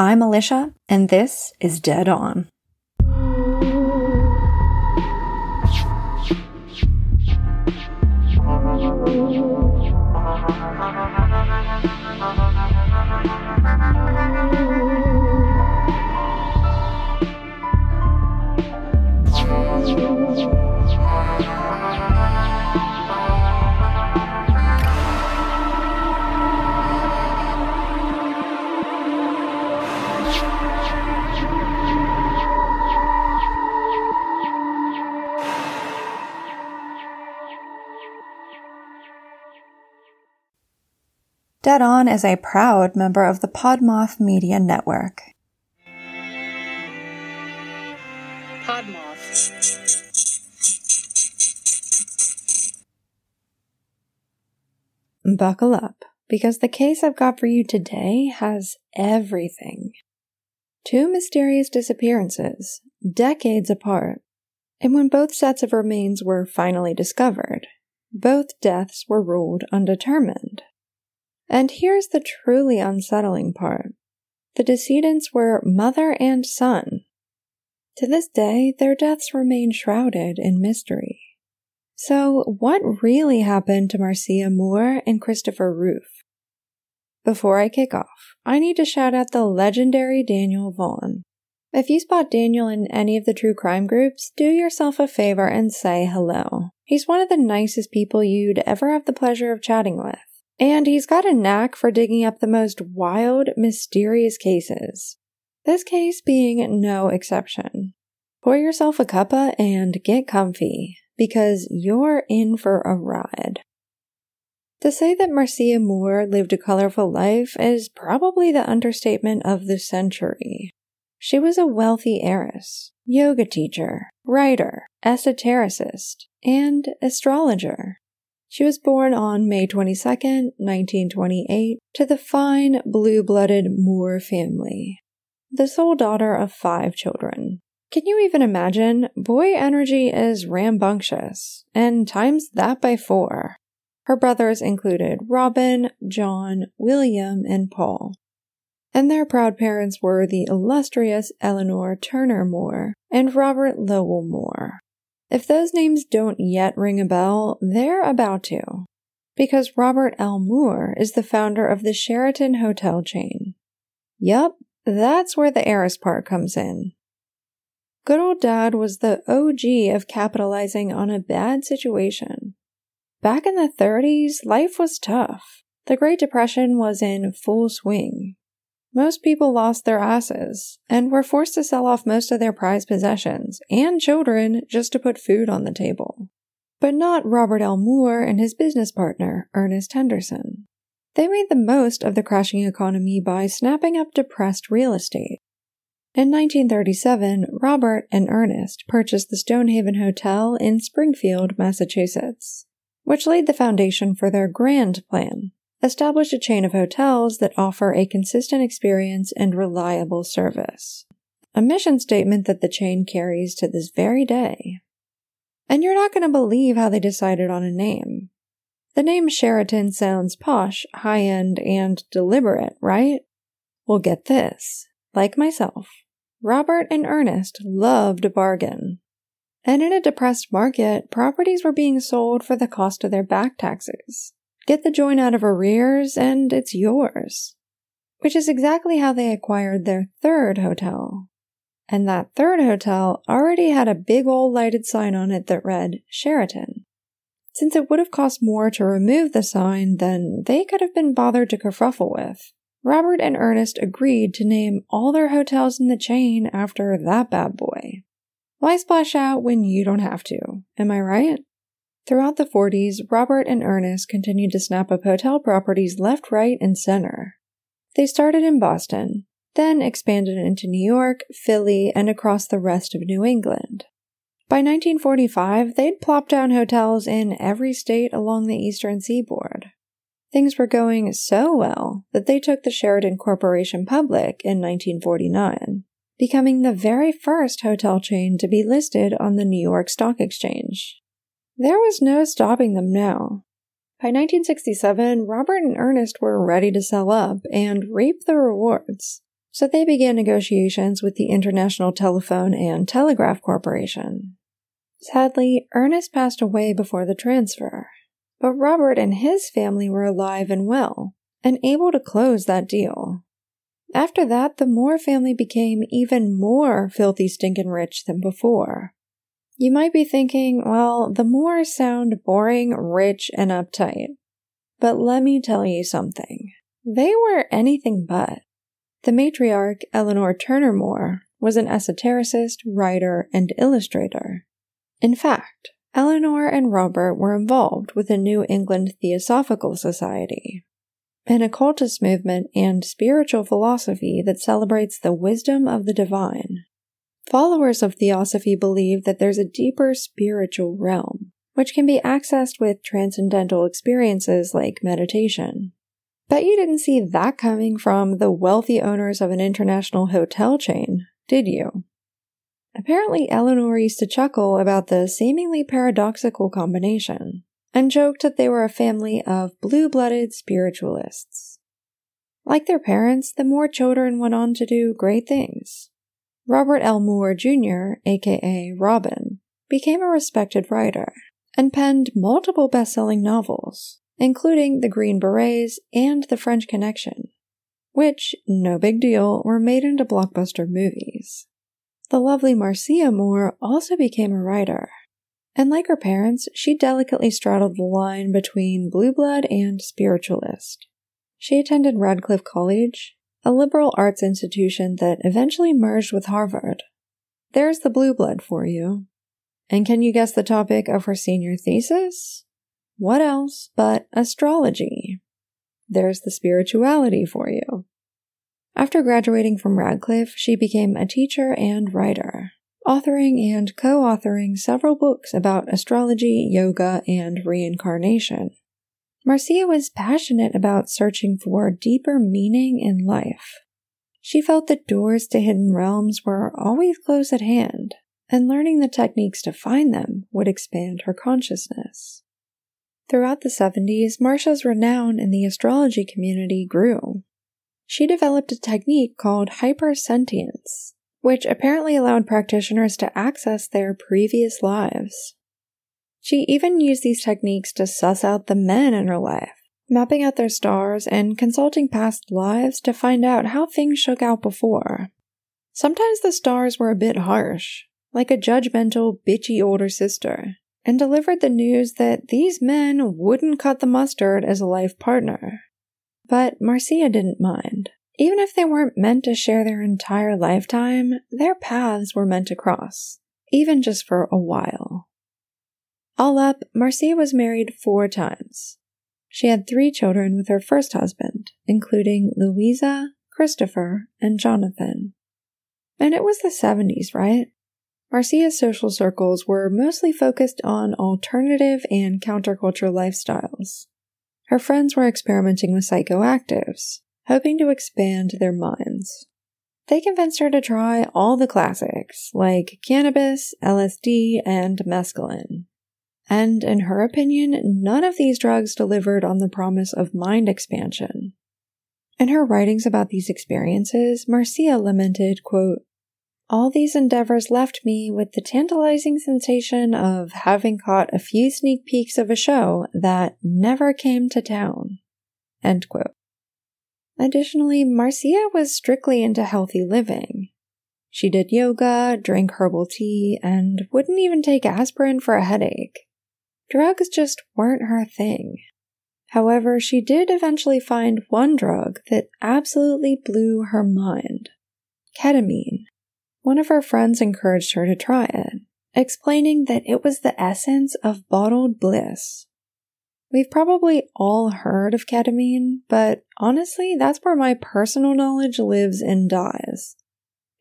I'm Alicia, and this is Dead On. Dead On is a proud member of the Podmoth Media Network. Podmoth. Buckle up, because the case I've got for you today has everything. Two mysterious disappearances, decades apart, and when both sets of remains were finally discovered, both deaths were ruled undetermined. And here's the truly unsettling part the decedents were mother and son. To this day, their deaths remain shrouded in mystery. So, what really happened to Marcia Moore and Christopher Roof? Before I kick off, I need to shout out the legendary Daniel Vaughn. If you spot Daniel in any of the true crime groups, do yourself a favor and say hello. He's one of the nicest people you'd ever have the pleasure of chatting with. And he's got a knack for digging up the most wild, mysterious cases. This case being no exception. Pour yourself a cuppa and get comfy, because you're in for a ride. To say that Marcia Moore lived a colorful life is probably the understatement of the century. She was a wealthy heiress, yoga teacher, writer, esotericist, and astrologer. She was born on May 22, 1928, to the fine, blue blooded Moore family, the sole daughter of five children. Can you even imagine? Boy energy is rambunctious, and times that by four. Her brothers included Robin, John, William, and Paul. And their proud parents were the illustrious Eleanor Turner Moore and Robert Lowell Moore. If those names don't yet ring a bell, they're about to. Because Robert L. Moore is the founder of the Sheraton hotel chain. Yup, that's where the heiress part comes in. Good old dad was the OG of capitalizing on a bad situation. Back in the 30s, life was tough. The Great Depression was in full swing. Most people lost their asses and were forced to sell off most of their prized possessions and children just to put food on the table. But not Robert L. Moore and his business partner, Ernest Henderson. They made the most of the crashing economy by snapping up depressed real estate. In 1937, Robert and Ernest purchased the Stonehaven Hotel in Springfield, Massachusetts, which laid the foundation for their grand plan establish a chain of hotels that offer a consistent experience and reliable service. A mission statement that the chain carries to this very day. And you're not going to believe how they decided on a name. The name Sheraton sounds posh, high end, and deliberate, right? Well, get this. Like myself, Robert and Ernest loved a bargain. And in a depressed market, properties were being sold for the cost of their back taxes. Get the joint out of arrears and it's yours. Which is exactly how they acquired their third hotel. And that third hotel already had a big old lighted sign on it that read Sheraton. Since it would have cost more to remove the sign than they could have been bothered to kerfuffle with, Robert and Ernest agreed to name all their hotels in the chain after that bad boy. Why splash out when you don't have to? Am I right? Throughout the 40s, Robert and Ernest continued to snap up hotel properties left, right, and center. They started in Boston, then expanded into New York, Philly, and across the rest of New England. By 1945, they'd plopped down hotels in every state along the eastern seaboard. Things were going so well that they took the Sheraton Corporation public in 1949, becoming the very first hotel chain to be listed on the New York Stock Exchange. There was no stopping them now. By 1967, Robert and Ernest were ready to sell up and reap the rewards. so they began negotiations with the International Telephone and Telegraph Corporation. Sadly, Ernest passed away before the transfer, but Robert and his family were alive and well, and able to close that deal. After that, the Moore family became even more filthy stinkin' rich than before. You might be thinking, well, the Moores sound boring, rich, and uptight. But let me tell you something. They were anything but. The matriarch, Eleanor Turner Moore, was an esotericist, writer, and illustrator. In fact, Eleanor and Robert were involved with the New England Theosophical Society, an occultist movement and spiritual philosophy that celebrates the wisdom of the divine. Followers of Theosophy believe that there's a deeper spiritual realm, which can be accessed with transcendental experiences like meditation. Bet you didn't see that coming from the wealthy owners of an international hotel chain, did you? Apparently, Eleanor used to chuckle about the seemingly paradoxical combination and joked that they were a family of blue blooded spiritualists. Like their parents, the Moore children went on to do great things. Robert L. Moore Jr., aka Robin, became a respected writer and penned multiple best selling novels, including The Green Berets and The French Connection, which, no big deal, were made into blockbuster movies. The lovely Marcia Moore also became a writer, and like her parents, she delicately straddled the line between blue blood and spiritualist. She attended Radcliffe College a liberal arts institution that eventually merged with Harvard. There's the blue blood for you. And can you guess the topic of her senior thesis? What else but astrology? There's the spirituality for you. After graduating from Radcliffe, she became a teacher and writer, authoring and co authoring several books about astrology, yoga, and reincarnation. Marcia was passionate about searching for deeper meaning in life. She felt that doors to hidden realms were always close at hand, and learning the techniques to find them would expand her consciousness. Throughout the 70s, Marcia's renown in the astrology community grew. She developed a technique called hypersentience, which apparently allowed practitioners to access their previous lives. She even used these techniques to suss out the men in her life, mapping out their stars and consulting past lives to find out how things shook out before. Sometimes the stars were a bit harsh, like a judgmental, bitchy older sister, and delivered the news that these men wouldn't cut the mustard as a life partner. But Marcia didn't mind. Even if they weren't meant to share their entire lifetime, their paths were meant to cross, even just for a while. All up, Marcia was married four times. She had three children with her first husband, including Louisa, Christopher, and Jonathan. And it was the 70s, right? Marcia's social circles were mostly focused on alternative and counterculture lifestyles. Her friends were experimenting with psychoactives, hoping to expand their minds. They convinced her to try all the classics, like cannabis, LSD, and mescaline and in her opinion, none of these drugs delivered on the promise of mind expansion. In her writings about these experiences, Marcia lamented, quote, all these endeavors left me with the tantalizing sensation of having caught a few sneak peeks of a show that never came to town. Additionally, Marcia was strictly into healthy living. She did yoga, drank herbal tea, and wouldn't even take aspirin for a headache. Drugs just weren't her thing. However, she did eventually find one drug that absolutely blew her mind ketamine. One of her friends encouraged her to try it, explaining that it was the essence of bottled bliss. We've probably all heard of ketamine, but honestly, that's where my personal knowledge lives and dies.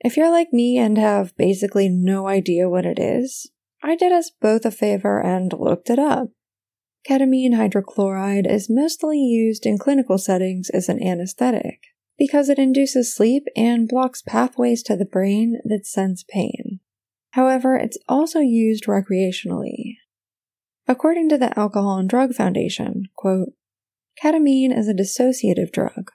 If you're like me and have basically no idea what it is, I did us both a favor and looked it up. Ketamine hydrochloride is mostly used in clinical settings as an anesthetic because it induces sleep and blocks pathways to the brain that sense pain. However, it's also used recreationally. According to the Alcohol and Drug Foundation, quote, ketamine is a dissociative drug,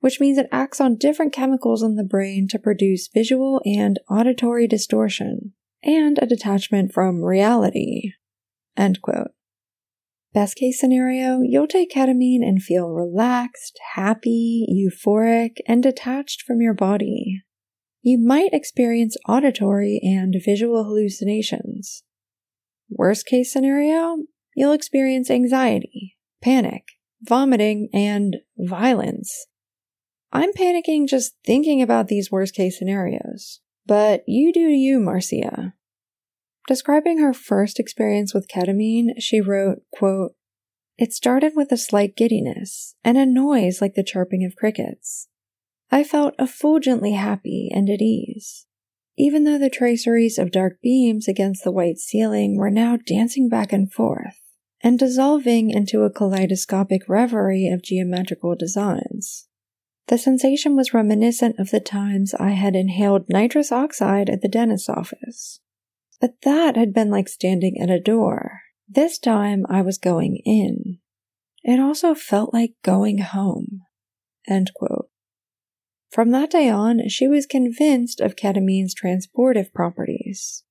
which means it acts on different chemicals in the brain to produce visual and auditory distortion and a detachment from reality. End quote. Best case scenario, you'll take ketamine and feel relaxed, happy, euphoric, and detached from your body. You might experience auditory and visual hallucinations. Worst case scenario, you'll experience anxiety, panic, vomiting, and violence. I'm panicking just thinking about these worst case scenarios. But you do you, Marcia. Describing her first experience with ketamine, she wrote, quote, It started with a slight giddiness and a noise like the chirping of crickets. I felt effulgently happy and at ease, even though the traceries of dark beams against the white ceiling were now dancing back and forth and dissolving into a kaleidoscopic reverie of geometrical designs. The sensation was reminiscent of the times I had inhaled nitrous oxide at the dentist's office. But that had been like standing at a door. This time I was going in. It also felt like going home. From that day on, she was convinced of ketamine's transportive properties.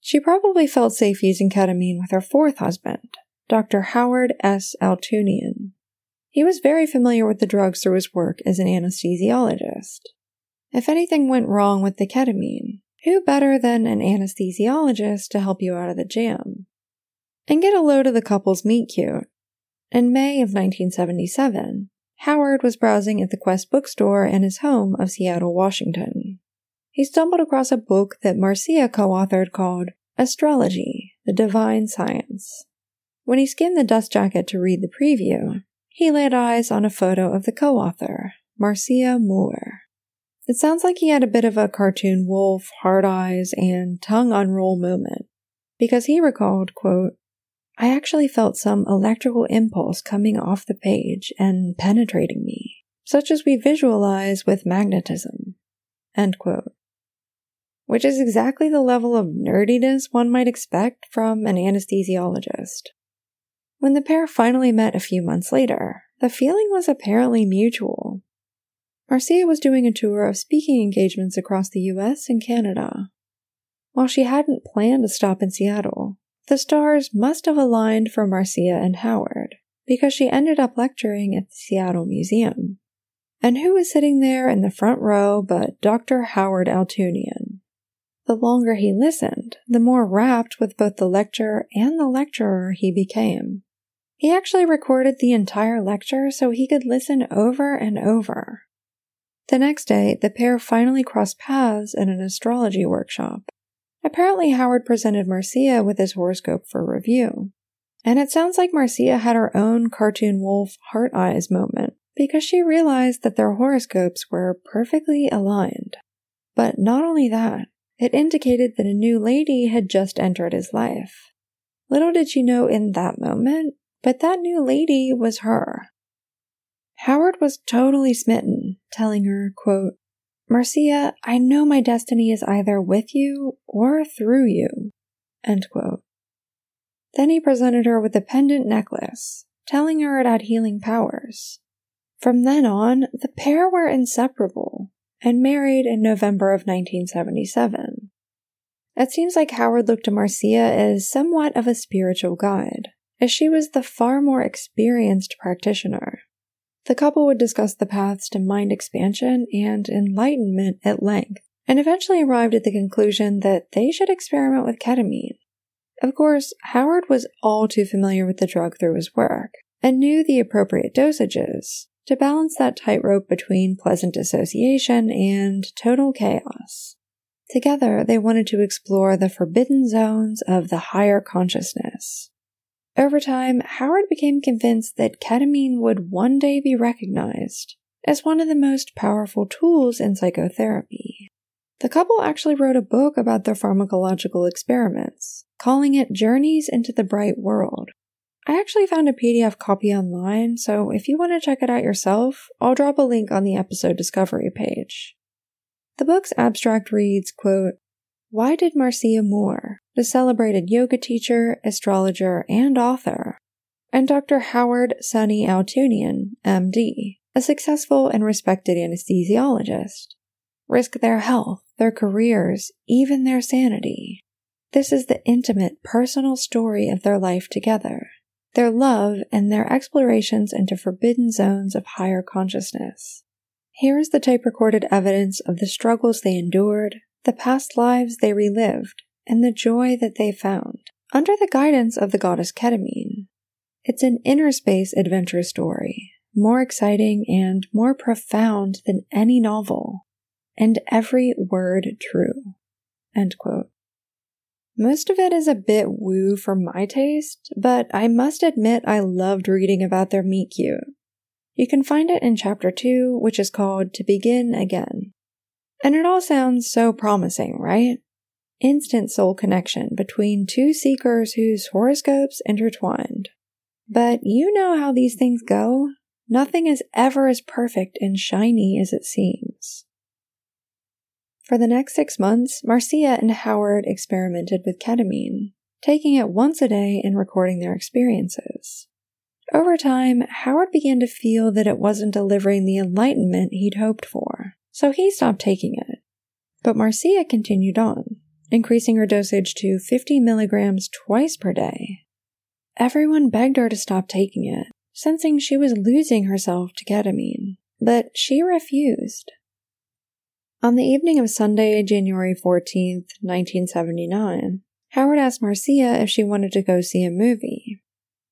She probably felt safe using ketamine with her fourth husband, Dr. Howard S. Altounian. He was very familiar with the drugs through his work as an anesthesiologist. If anything went wrong with the ketamine, who better than an anesthesiologist to help you out of the jam? And get a load of the couple's meet cute. In May of 1977, Howard was browsing at the Quest bookstore in his home of Seattle, Washington. He stumbled across a book that Marcia co authored called Astrology, the Divine Science. When he skimmed the dust jacket to read the preview, he laid eyes on a photo of the co author, Marcia Moore. It sounds like he had a bit of a cartoon wolf, hard eyes, and tongue unroll moment, because he recalled, quote, I actually felt some electrical impulse coming off the page and penetrating me, such as we visualize with magnetism. End quote. Which is exactly the level of nerdiness one might expect from an anesthesiologist. When the pair finally met a few months later, the feeling was apparently mutual. Marcia was doing a tour of speaking engagements across the US and Canada. While she hadn't planned to stop in Seattle, the stars must have aligned for Marcia and Howard, because she ended up lecturing at the Seattle Museum. And who was sitting there in the front row but Dr. Howard Altounian? The longer he listened, the more rapt with both the lecture and the lecturer he became. He actually recorded the entire lecture so he could listen over and over. The next day, the pair finally crossed paths at an astrology workshop. Apparently, Howard presented Marcia with his horoscope for review. And it sounds like Marcia had her own cartoon wolf heart eyes moment because she realized that their horoscopes were perfectly aligned. But not only that, it indicated that a new lady had just entered his life. Little did she know in that moment but that new lady was her. Howard was totally smitten, telling her, quote, Marcia, I know my destiny is either with you or through you. End quote. Then he presented her with a pendant necklace, telling her it had healing powers. From then on, the pair were inseparable and married in November of 1977. It seems like Howard looked to Marcia as somewhat of a spiritual guide as she was the far more experienced practitioner. The couple would discuss the paths to mind expansion and enlightenment at length, and eventually arrived at the conclusion that they should experiment with ketamine. Of course, Howard was all too familiar with the drug through his work, and knew the appropriate dosages to balance that tightrope between pleasant association and total chaos. Together, they wanted to explore the forbidden zones of the higher consciousness. Over time, Howard became convinced that ketamine would one day be recognized as one of the most powerful tools in psychotherapy. The couple actually wrote a book about their pharmacological experiments, calling it Journeys into the Bright World. I actually found a PDF copy online, so if you want to check it out yourself, I'll drop a link on the episode discovery page. The book's abstract reads, quote, why did Marcia Moore, the celebrated yoga teacher, astrologer, and author, and Dr. Howard Sunny Altounian, MD, a successful and respected anesthesiologist, risk their health, their careers, even their sanity. This is the intimate, personal story of their life together, their love, and their explorations into forbidden zones of higher consciousness. Here is the tape recorded evidence of the struggles they endured, the past lives they relived, and the joy that they found, under the guidance of the goddess Ketamine. It's an inner space adventure story, more exciting and more profound than any novel, and every word true. Most of it is a bit woo for my taste, but I must admit I loved reading about their meet cute. You can find it in chapter 2, which is called To Begin Again. And it all sounds so promising, right? Instant soul connection between two seekers whose horoscopes intertwined. But you know how these things go. Nothing is ever as perfect and shiny as it seems. For the next six months, Marcia and Howard experimented with ketamine, taking it once a day and recording their experiences. Over time, Howard began to feel that it wasn't delivering the enlightenment he'd hoped for, so he stopped taking it. But Marcia continued on, increasing her dosage to 50 milligrams twice per day. Everyone begged her to stop taking it, sensing she was losing herself to ketamine, but she refused. On the evening of Sunday, January 14th, 1979, Howard asked Marcia if she wanted to go see a movie.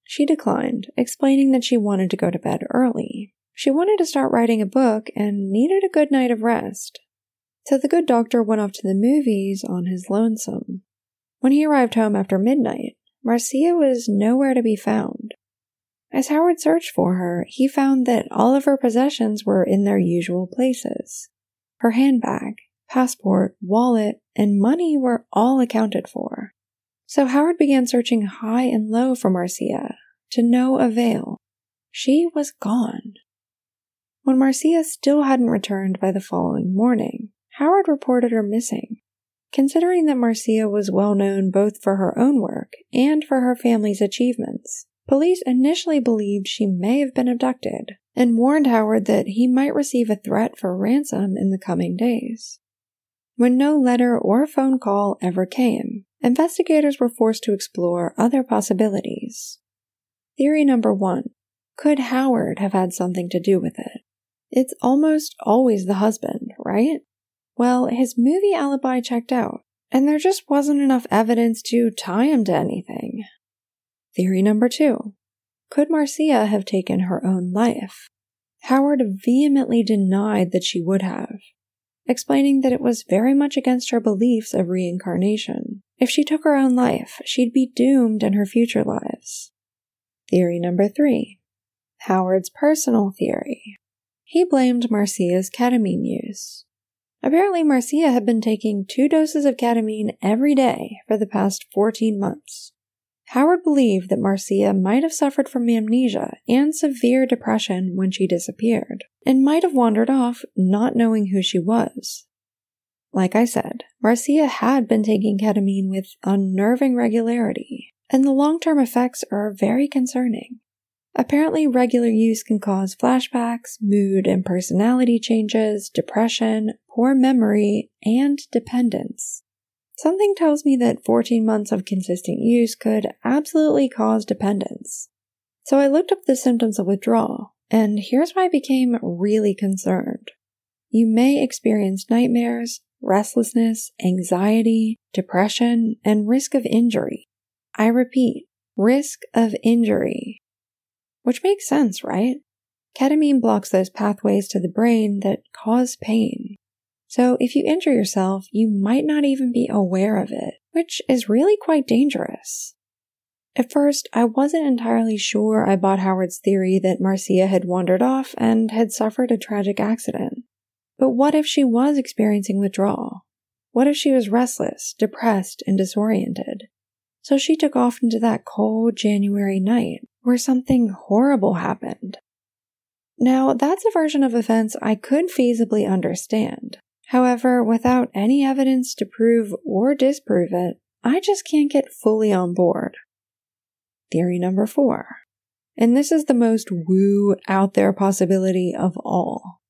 She declined, explaining that she wanted to go to bed early. She wanted to start writing a book and needed a good night of rest. So the good doctor went off to the movies on his lonesome. When he arrived home after midnight, Marcia was nowhere to be found. As Howard searched for her, he found that all of her possessions were in their usual places. Her handbag, passport, wallet, and money were all accounted for. So Howard began searching high and low for Marcia, to no avail. She was gone. When Marcia still hadn't returned by the following morning, Howard reported her missing. Considering that Marcia was well known both for her own work and for her family's achievements, police initially believed she may have been abducted and warned Howard that he might receive a threat for ransom in the coming days. When no letter or phone call ever came, investigators were forced to explore other possibilities. Theory number one could Howard have had something to do with it? It's almost always the husband, right? Well, his movie alibi checked out, and there just wasn't enough evidence to tie him to anything. Theory number two could Marcia have taken her own life? Howard vehemently denied that she would have, explaining that it was very much against her beliefs of reincarnation. If she took her own life, she'd be doomed in her future lives. Theory number three Howard's personal theory. He blamed Marcia's ketamine use. Apparently, Marcia had been taking two doses of ketamine every day for the past 14 months. Howard believed that Marcia might have suffered from amnesia and severe depression when she disappeared, and might have wandered off not knowing who she was. Like I said, Marcia had been taking ketamine with unnerving regularity, and the long term effects are very concerning. Apparently, regular use can cause flashbacks, mood and personality changes, depression, poor memory, and dependence. Something tells me that 14 months of consistent use could absolutely cause dependence. So I looked up the symptoms of withdrawal, and here's why I became really concerned. You may experience nightmares, restlessness, anxiety, depression, and risk of injury. I repeat, risk of injury. Which makes sense, right? Ketamine blocks those pathways to the brain that cause pain. So if you injure yourself, you might not even be aware of it, which is really quite dangerous. At first, I wasn't entirely sure I bought Howard's theory that Marcia had wandered off and had suffered a tragic accident. But what if she was experiencing withdrawal? What if she was restless, depressed, and disoriented? So she took off into that cold January night where something horrible happened. Now, that's a version of events I could feasibly understand. However, without any evidence to prove or disprove it, I just can't get fully on board. Theory number four and this is the most woo out there possibility of all.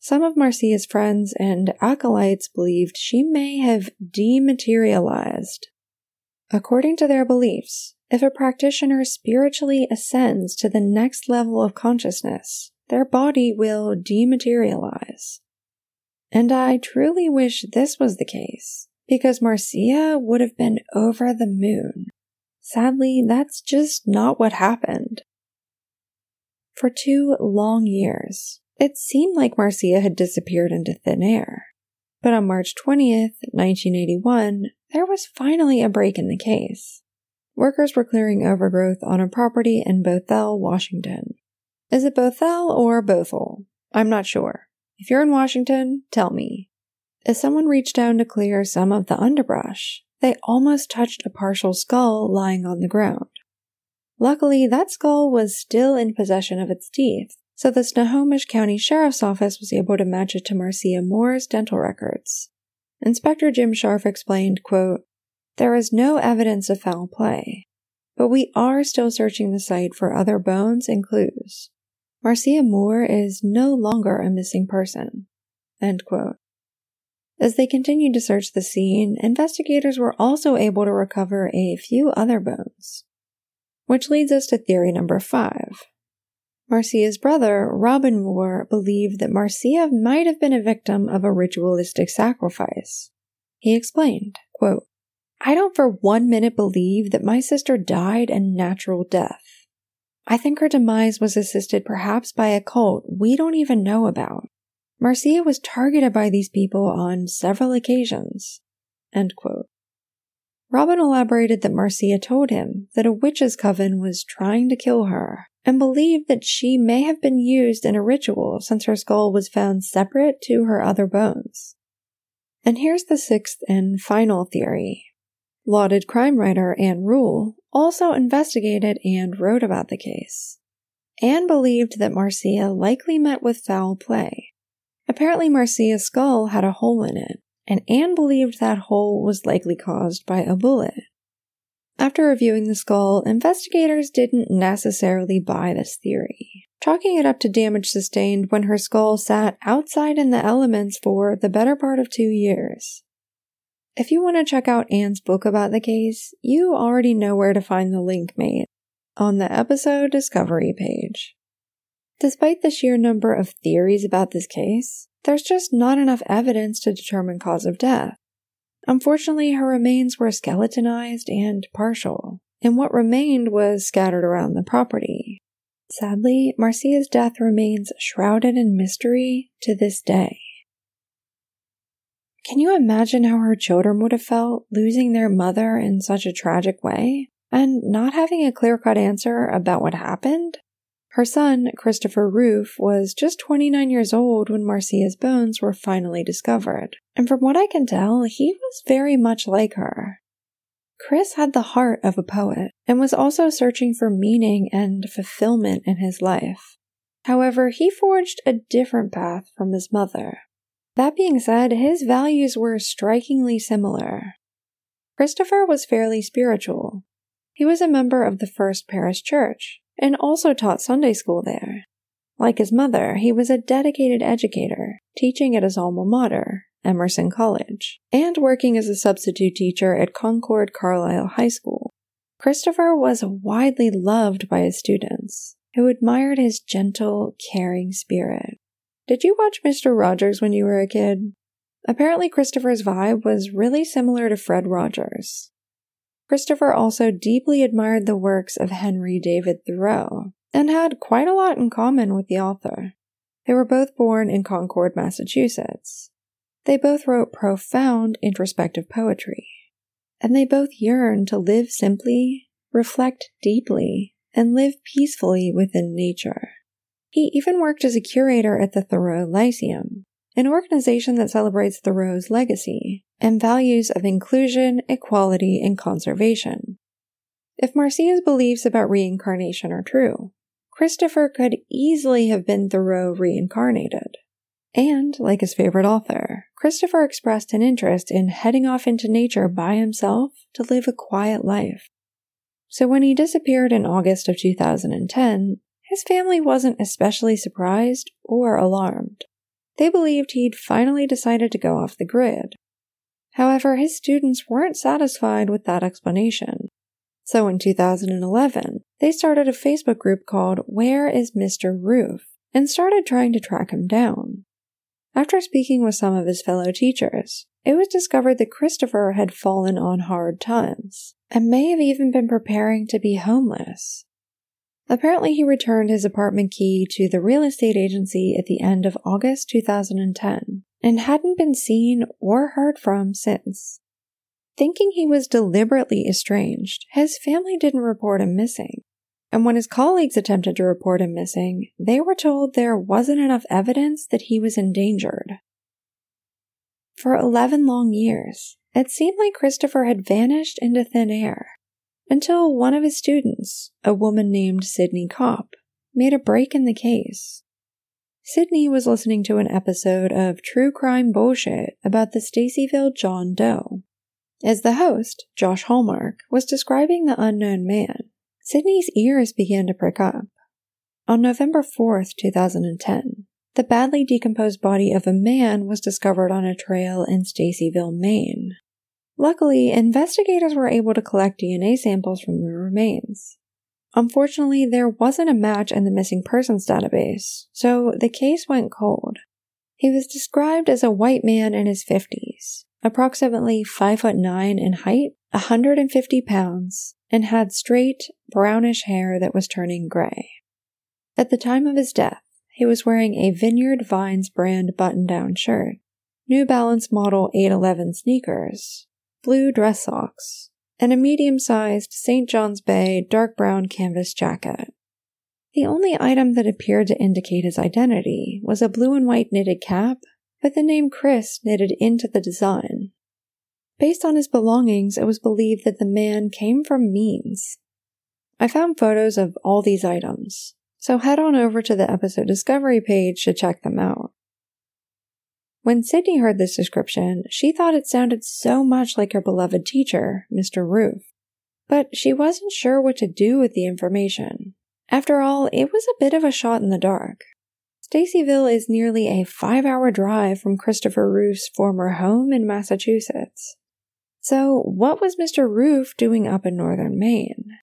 Some of Marcia's friends and acolytes believed she may have dematerialized. According to their beliefs, if a practitioner spiritually ascends to the next level of consciousness, their body will dematerialize. And I truly wish this was the case, because Marcia would have been over the moon. Sadly, that's just not what happened. For two long years, it seemed like Marcia had disappeared into thin air. But on March 20th, 1981, there was finally a break in the case. Workers were clearing overgrowth on a property in Bothell, Washington. Is it Bothell or Bothell? I'm not sure. If you're in Washington, tell me. As someone reached down to clear some of the underbrush, they almost touched a partial skull lying on the ground. Luckily, that skull was still in possession of its teeth, so the Snohomish County Sheriff's Office was able to match it to Marcia Moore's dental records. Inspector Jim Scharf explained, quote, There is no evidence of foul play, but we are still searching the site for other bones and clues. Marcia Moore is no longer a missing person. As they continued to search the scene, investigators were also able to recover a few other bones. Which leads us to theory number five Marcia's brother, Robin Moore, believed that Marcia might have been a victim of a ritualistic sacrifice. He explained, quote, I don't for one minute believe that my sister died a natural death. I think her demise was assisted perhaps by a cult we don't even know about. Marcia was targeted by these people on several occasions. Robin elaborated that Marcia told him that a witch's coven was trying to kill her and believed that she may have been used in a ritual since her skull was found separate to her other bones. And here's the sixth and final theory. Lauded crime writer Ann Rule also investigated and wrote about the case. Ann believed that Marcia likely met with foul play. Apparently, Marcia's skull had a hole in it, and Ann believed that hole was likely caused by a bullet. After reviewing the skull, investigators didn't necessarily buy this theory, chalking it up to damage sustained when her skull sat outside in the elements for the better part of two years. If you want to check out Ann's book about the case, you already know where to find the link made on the episode discovery page. Despite the sheer number of theories about this case, there's just not enough evidence to determine cause of death. Unfortunately, her remains were skeletonized and partial, and what remained was scattered around the property. Sadly, Marcia's death remains shrouded in mystery to this day. Can you imagine how her children would have felt losing their mother in such a tragic way and not having a clear cut answer about what happened? Her son, Christopher Roof, was just 29 years old when Marcia's bones were finally discovered, and from what I can tell, he was very much like her. Chris had the heart of a poet and was also searching for meaning and fulfillment in his life. However, he forged a different path from his mother. That being said, his values were strikingly similar. Christopher was fairly spiritual. He was a member of the First Parish Church, and also taught Sunday school there. Like his mother, he was a dedicated educator, teaching at his alma mater, Emerson College, and working as a substitute teacher at Concord Carlisle High School. Christopher was widely loved by his students, who admired his gentle, caring spirit. Did you watch Mr. Rogers when you were a kid? Apparently, Christopher's vibe was really similar to Fred Rogers. Christopher also deeply admired the works of Henry David Thoreau and had quite a lot in common with the author. They were both born in Concord, Massachusetts. They both wrote profound introspective poetry, and they both yearned to live simply, reflect deeply, and live peacefully within nature. He even worked as a curator at the Thoreau Lyceum, an organization that celebrates Thoreau's legacy and values of inclusion, equality, and conservation. If Marcia's beliefs about reincarnation are true, Christopher could easily have been Thoreau reincarnated. And, like his favorite author, Christopher expressed an interest in heading off into nature by himself to live a quiet life. So when he disappeared in August of 2010, his family wasn't especially surprised or alarmed. They believed he'd finally decided to go off the grid. However, his students weren't satisfied with that explanation. So in 2011, they started a Facebook group called Where is Mr. Roof and started trying to track him down. After speaking with some of his fellow teachers, it was discovered that Christopher had fallen on hard times and may have even been preparing to be homeless. Apparently, he returned his apartment key to the real estate agency at the end of August 2010 and hadn't been seen or heard from since. Thinking he was deliberately estranged, his family didn't report him missing. And when his colleagues attempted to report him missing, they were told there wasn't enough evidence that he was endangered. For 11 long years, it seemed like Christopher had vanished into thin air until one of his students, a woman named Sydney Kopp, made a break in the case. Sydney was listening to an episode of True Crime Bullshit about the Stacyville John Doe. As the host, Josh Hallmark, was describing the unknown man, Sydney's ears began to prick up. On November 4th, 2010, the badly decomposed body of a man was discovered on a trail in Stacyville, Maine. Luckily, investigators were able to collect DNA samples from the remains. Unfortunately, there wasn't a match in the missing persons database, so the case went cold. He was described as a white man in his 50s, approximately 5 foot 9 in height, 150 pounds, and had straight, brownish hair that was turning gray. At the time of his death, he was wearing a Vineyard Vines brand button down shirt, New Balance Model 811 sneakers, blue dress socks, and a medium sized St. John's Bay dark brown canvas jacket. The only item that appeared to indicate his identity was a blue and white knitted cap with the name Chris knitted into the design. Based on his belongings, it was believed that the man came from Means. I found photos of all these items, so head on over to the episode discovery page to check them out. When Sydney heard this description, she thought it sounded so much like her beloved teacher, Mr. Roof. But she wasn't sure what to do with the information. After all, it was a bit of a shot in the dark. Stacyville is nearly a five hour drive from Christopher Roof's former home in Massachusetts. So, what was Mr. Roof doing up in northern Maine?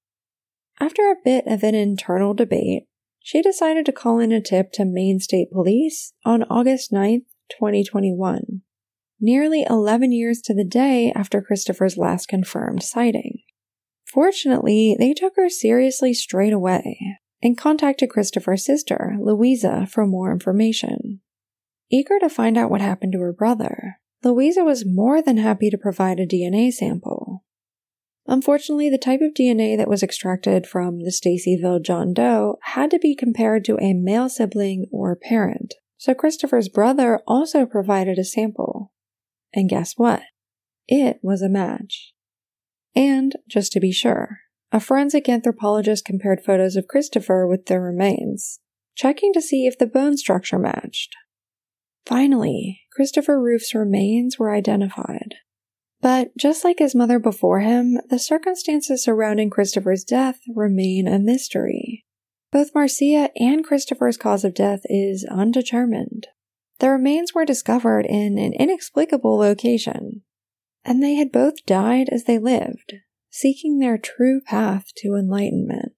After a bit of an internal debate, she decided to call in a tip to Maine State Police on August 9th, 2021, nearly 11 years to the day after Christopher's last confirmed sighting. Fortunately, they took her seriously straight away and contacted Christopher's sister, Louisa, for more information. Eager to find out what happened to her brother, Louisa was more than happy to provide a DNA sample. Unfortunately, the type of DNA that was extracted from the Stacyville John Doe had to be compared to a male sibling or parent, so Christopher's brother also provided a sample. And guess what? It was a match. And, just to be sure, a forensic anthropologist compared photos of Christopher with their remains, checking to see if the bone structure matched. Finally, Christopher Roof's remains were identified. But just like his mother before him, the circumstances surrounding Christopher's death remain a mystery. Both Marcia and Christopher's cause of death is undetermined. The remains were discovered in an inexplicable location, and they had both died as they lived, seeking their true path to enlightenment.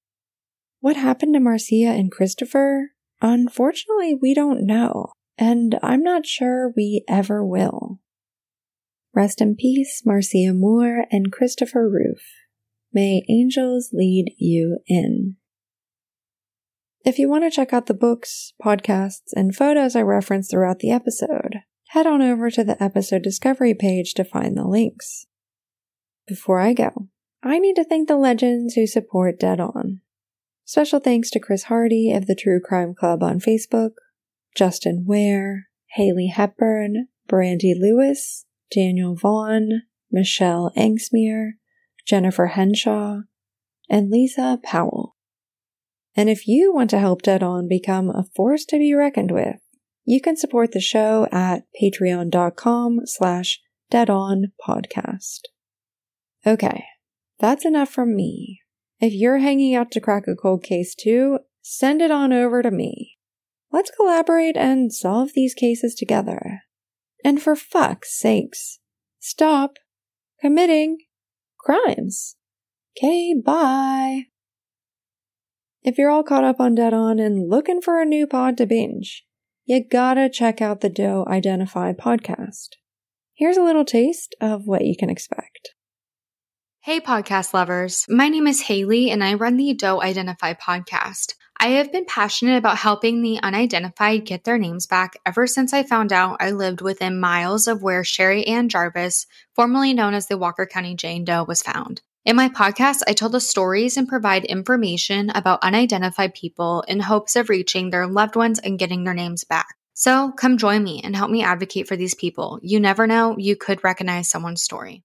What happened to Marcia and Christopher? Unfortunately, we don't know, and I'm not sure we ever will. Rest in peace, Marcia Moore and Christopher Roof. May angels lead you in. If you want to check out the books, podcasts, and photos I reference throughout the episode, head on over to the episode discovery page to find the links. Before I go, I need to thank the legends who support Dead On. Special thanks to Chris Hardy of the True Crime Club on Facebook, Justin Ware, Haley Hepburn, Brandy Lewis, Daniel Vaughn, Michelle Angsmere, Jennifer Henshaw, and Lisa Powell. And if you want to help Dead On become a force to be reckoned with, you can support the show at patreon.com slash deadonpodcast. Okay, that's enough from me. If you're hanging out to crack a cold case too, send it on over to me. Let's collaborate and solve these cases together. And for fuck's sakes, stop committing crimes. Okay, bye. If you're all caught up on Dead On and looking for a new pod to binge, you gotta check out the Doe Identify podcast. Here's a little taste of what you can expect. Hey, podcast lovers. My name is Haley, and I run the Doe Identify podcast. I have been passionate about helping the unidentified get their names back ever since I found out I lived within miles of where Sherry Ann Jarvis, formerly known as the Walker County Jane Doe, was found. In my podcast, I tell the stories and provide information about unidentified people in hopes of reaching their loved ones and getting their names back. So come join me and help me advocate for these people. You never know, you could recognize someone's story.